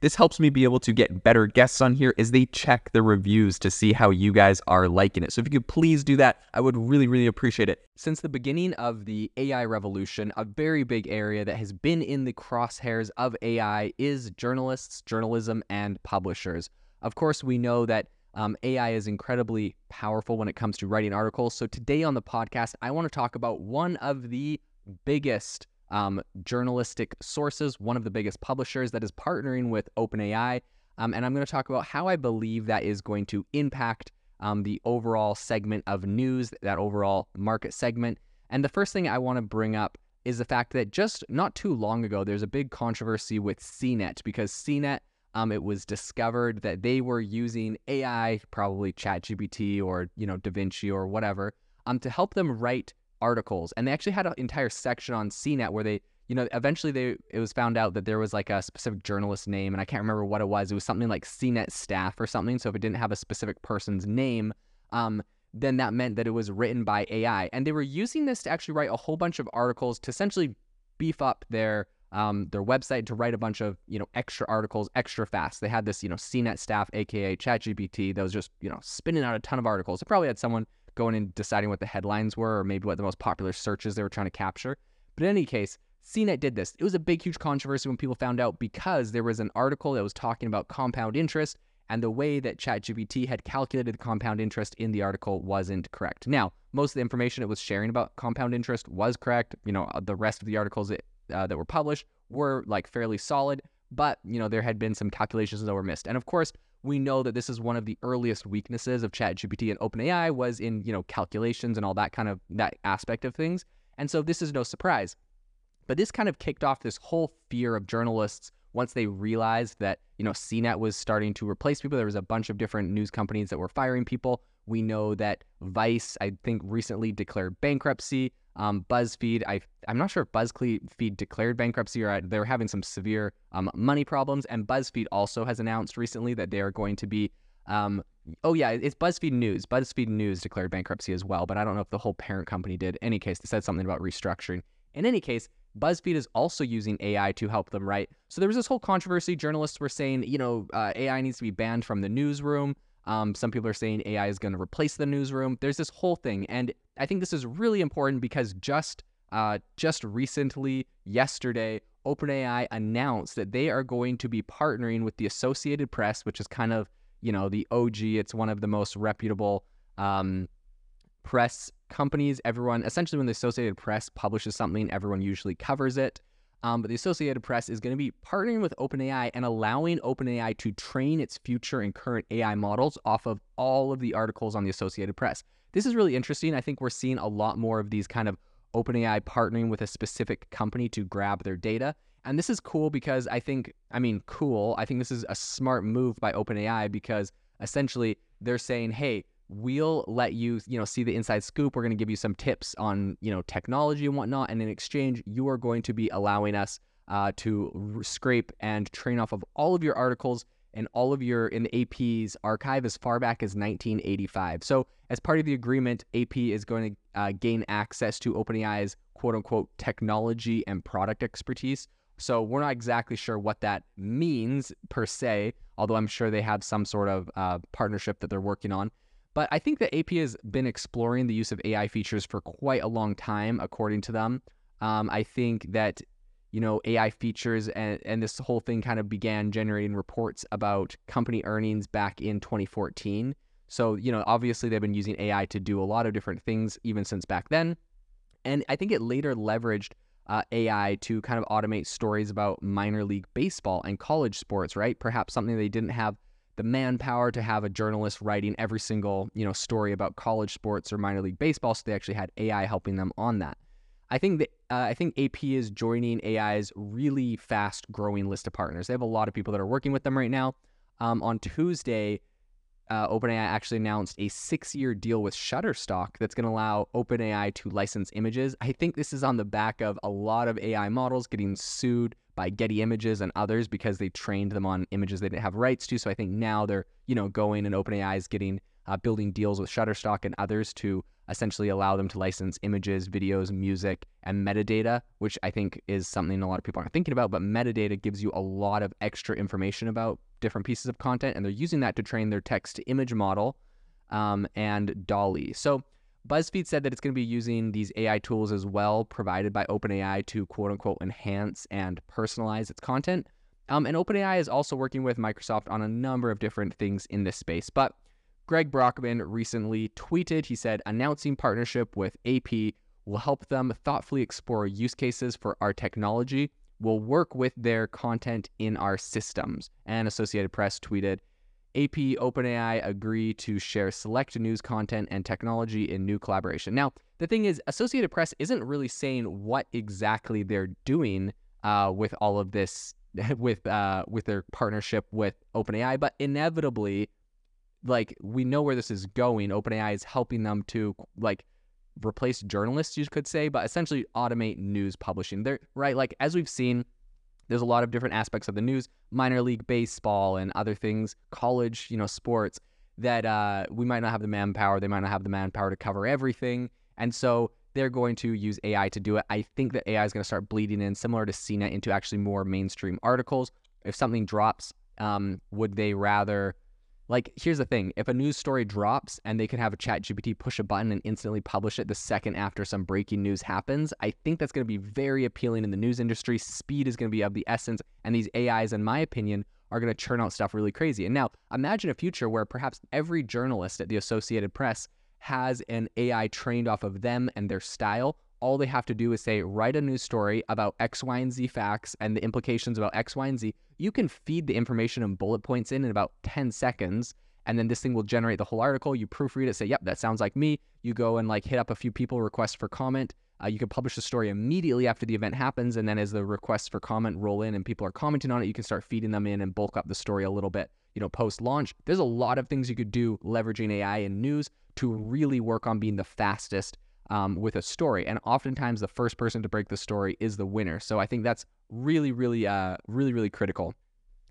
This helps me be able to get better guests on here as they check the reviews to see how you guys are liking it. So if you could please do that, I would really, really appreciate it. Since the beginning of the AI revolution, a very big area that has been in the crosshairs of AI is journalists, journalism, and publishers. Of course, we know that um, AI is incredibly powerful when it comes to writing articles. So today on the podcast, I want to talk about one of the biggest um, journalistic sources, one of the biggest publishers that is partnering with OpenAI. Um, and I'm going to talk about how I believe that is going to impact um, the overall segment of news, that overall market segment. And the first thing I want to bring up is the fact that just not too long ago, there's a big controversy with CNET because CNET, um, it was discovered that they were using AI, probably ChatGPT or you know DaVinci or whatever, um, to help them write articles, and they actually had an entire section on CNET where they, you know, eventually they it was found out that there was like a specific journalist name, and I can't remember what it was. It was something like CNET staff or something. So if it didn't have a specific person's name, um, then that meant that it was written by AI, and they were using this to actually write a whole bunch of articles to essentially beef up their um, their website to write a bunch of you know extra articles extra fast. They had this you know CNET staff, aka ChatGPT, that was just you know spinning out a ton of articles. It probably had someone going and deciding what the headlines were or maybe what the most popular searches they were trying to capture. But in any case, CNET did this. It was a big, huge controversy when people found out because there was an article that was talking about compound interest, and the way that ChatGPT had calculated the compound interest in the article wasn't correct. Now, most of the information it was sharing about compound interest was correct. You know, the rest of the articles it, uh, that were published were like fairly solid, but you know there had been some calculations that were missed. And of course, we know that this is one of the earliest weaknesses of ChatGPT and OpenAI was in, you know, calculations and all that kind of that aspect of things. And so this is no surprise. But this kind of kicked off this whole fear of journalists once they realized that, you know, CNET was starting to replace people. There was a bunch of different news companies that were firing people. We know that Vice, I think, recently declared bankruptcy. Um, BuzzFeed, I, I'm not sure if BuzzFeed declared bankruptcy or they were having some severe um, money problems. And BuzzFeed also has announced recently that they are going to be, um, oh yeah, it's BuzzFeed News. BuzzFeed News declared bankruptcy as well, but I don't know if the whole parent company did. In any case, they said something about restructuring. In any case, BuzzFeed is also using AI to help them write. So there was this whole controversy. Journalists were saying, you know, uh, AI needs to be banned from the newsroom. Um, some people are saying AI is going to replace the newsroom. There's this whole thing, and I think this is really important because just uh, just recently, yesterday, OpenAI announced that they are going to be partnering with the Associated Press, which is kind of you know the OG. It's one of the most reputable um, press companies. Everyone essentially, when the Associated Press publishes something, everyone usually covers it. Um, but the Associated Press is going to be partnering with OpenAI and allowing OpenAI to train its future and current AI models off of all of the articles on the Associated Press. This is really interesting. I think we're seeing a lot more of these kind of OpenAI partnering with a specific company to grab their data. And this is cool because I think, I mean, cool. I think this is a smart move by OpenAI because essentially they're saying, hey, we'll let you, you know, see the inside scoop. We're going to give you some tips on, you know, technology and whatnot. And in exchange, you are going to be allowing us uh, to scrape and train off of all of your articles and all of your in the AP's archive as far back as 1985. So, as part of the agreement, AP is going to uh, gain access to OpenAI's quote unquote technology and product expertise. So, we're not exactly sure what that means per se, although I'm sure they have some sort of uh, partnership that they're working on. But I think that AP has been exploring the use of AI features for quite a long time, according to them. Um, I think that you know AI features and and this whole thing kind of began generating reports about company earnings back in 2014. So you know obviously they've been using AI to do a lot of different things even since back then, and I think it later leveraged uh, AI to kind of automate stories about minor league baseball and college sports, right? Perhaps something they didn't have the manpower to have a journalist writing every single you know story about college sports or minor league baseball. So they actually had AI helping them on that. I think that uh, I think AP is joining AI's really fast growing list of partners. They have a lot of people that are working with them right now. Um, on Tuesday, uh, OpenAI actually announced a six year deal with Shutterstock that's going to allow OpenAI to license images. I think this is on the back of a lot of AI models getting sued by Getty Images and others because they trained them on images they didn't have rights to. So I think now they're, you know, going and OpenAI is getting uh, building deals with Shutterstock and others to essentially allow them to license images, videos, music, and metadata, which I think is something a lot of people aren't thinking about. But metadata gives you a lot of extra information about different pieces of content, and they're using that to train their text to image model um, and DALL-E. So BuzzFeed said that it's going to be using these AI tools as well, provided by OpenAI to quote unquote enhance and personalize its content. Um, and OpenAI is also working with Microsoft on a number of different things in this space. But Greg Brockman recently tweeted, he said, announcing partnership with AP will help them thoughtfully explore use cases for our technology will work with their content in our systems. And Associated Press tweeted, AP OpenAI agree to share select news content and technology in new collaboration. Now, the thing is, Associated Press isn't really saying what exactly they're doing uh, with all of this, with uh, with their partnership with OpenAI, but inevitably, like we know where this is going. OpenAI is helping them to like replace journalists, you could say, but essentially automate news publishing. There, right? Like as we've seen, there's a lot of different aspects of the news, minor league baseball and other things, college, you know, sports that uh, we might not have the manpower. They might not have the manpower to cover everything, and so they're going to use AI to do it. I think that AI is going to start bleeding in, similar to CNET, into actually more mainstream articles. If something drops, um, would they rather like, here's the thing if a news story drops and they can have a ChatGPT push a button and instantly publish it the second after some breaking news happens, I think that's going to be very appealing in the news industry. Speed is going to be of the essence. And these AIs, in my opinion, are going to churn out stuff really crazy. And now imagine a future where perhaps every journalist at the Associated Press has an AI trained off of them and their style all they have to do is say, write a news story about X, Y, and Z facts and the implications about X, Y, and Z. You can feed the information and bullet points in in about 10 seconds. And then this thing will generate the whole article. You proofread it, say, yep, that sounds like me. You go and like hit up a few people, request for comment. Uh, you can publish the story immediately after the event happens. And then as the requests for comment roll in and people are commenting on it, you can start feeding them in and bulk up the story a little bit, you know, post launch. There's a lot of things you could do leveraging AI in news to really work on being the fastest um, with a story. And oftentimes, the first person to break the story is the winner. So I think that's really, really, uh, really, really critical.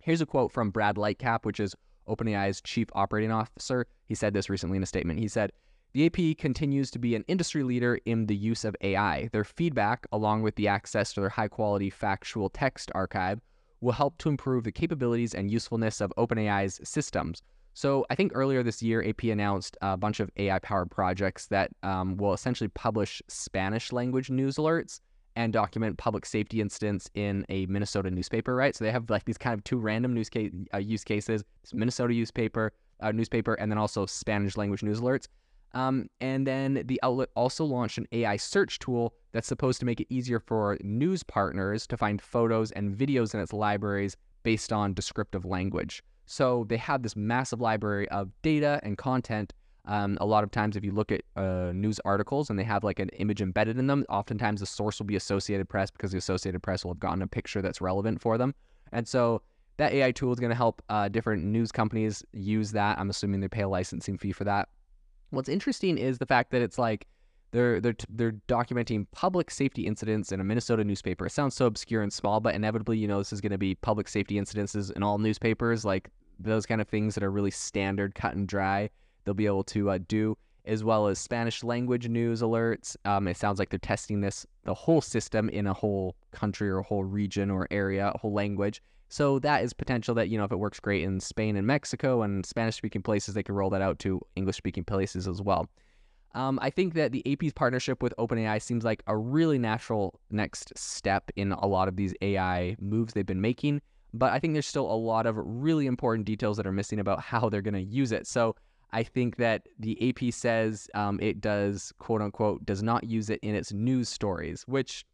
Here's a quote from Brad Lightcap, which is OpenAI's chief operating officer. He said this recently in a statement. He said, the AP continues to be an industry leader in the use of AI. Their feedback, along with the access to their high quality factual text archive, will help to improve the capabilities and usefulness of OpenAI's systems. So I think earlier this year, AP announced a bunch of AI powered projects that um, will essentially publish Spanish language news alerts and document public safety incidents in a Minnesota newspaper, right? So they have like these kind of two random news uh, use cases: Minnesota newspaper, uh, newspaper, and then also Spanish language news alerts. Um, and then the outlet also launched an AI search tool that's supposed to make it easier for news partners to find photos and videos in its libraries based on descriptive language. So they have this massive library of data and content. Um, a lot of times, if you look at uh, news articles and they have like an image embedded in them, oftentimes the source will be Associated Press because the Associated Press will have gotten a picture that's relevant for them. And so that AI tool is going to help uh, different news companies use that. I'm assuming they pay a licensing fee for that. What's interesting is the fact that it's like they're they're they're documenting public safety incidents in a Minnesota newspaper. It sounds so obscure and small, but inevitably, you know, this is going to be public safety incidences in all newspapers. Like those kind of things that are really standard, cut and dry, they'll be able to uh, do, as well as Spanish language news alerts. Um, it sounds like they're testing this, the whole system in a whole country or a whole region or area, a whole language. So that is potential that, you know, if it works great in Spain and Mexico and Spanish speaking places, they can roll that out to English speaking places as well. Um, I think that the AP's partnership with OpenAI seems like a really natural next step in a lot of these AI moves they've been making but I think there's still a lot of really important details that are missing about how they're going to use it. So I think that the AP says um, it does, quote unquote, does not use it in its news stories, which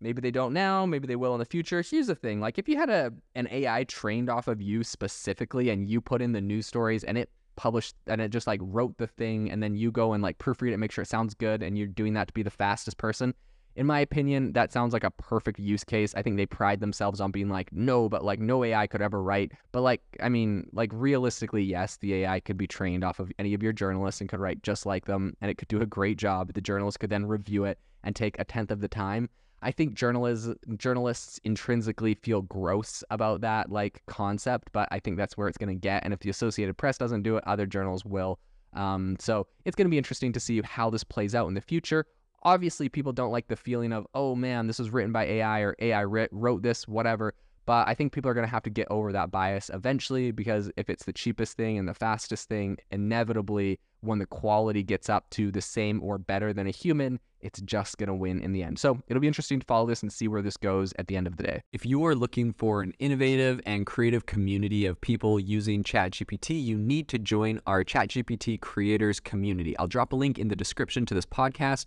Maybe they don't now, maybe they will in the future. Here's the thing like, if you had a an AI trained off of you specifically and you put in the news stories and it published and it just like wrote the thing and then you go and like proofread it, make sure it sounds good, and you're doing that to be the fastest person, in my opinion, that sounds like a perfect use case. I think they pride themselves on being like, no, but like no AI could ever write. But like, I mean, like realistically, yes, the AI could be trained off of any of your journalists and could write just like them and it could do a great job. The journalist could then review it and take a tenth of the time. I think journalists journalists intrinsically feel gross about that like concept, but I think that's where it's going to get. And if the Associated Press doesn't do it, other journals will. Um, so it's going to be interesting to see how this plays out in the future obviously people don't like the feeling of oh man this was written by ai or ai wrote this whatever but i think people are going to have to get over that bias eventually because if it's the cheapest thing and the fastest thing inevitably when the quality gets up to the same or better than a human it's just going to win in the end. So it'll be interesting to follow this and see where this goes at the end of the day. If you are looking for an innovative and creative community of people using ChatGPT, you need to join our ChatGPT creators community. I'll drop a link in the description to this podcast.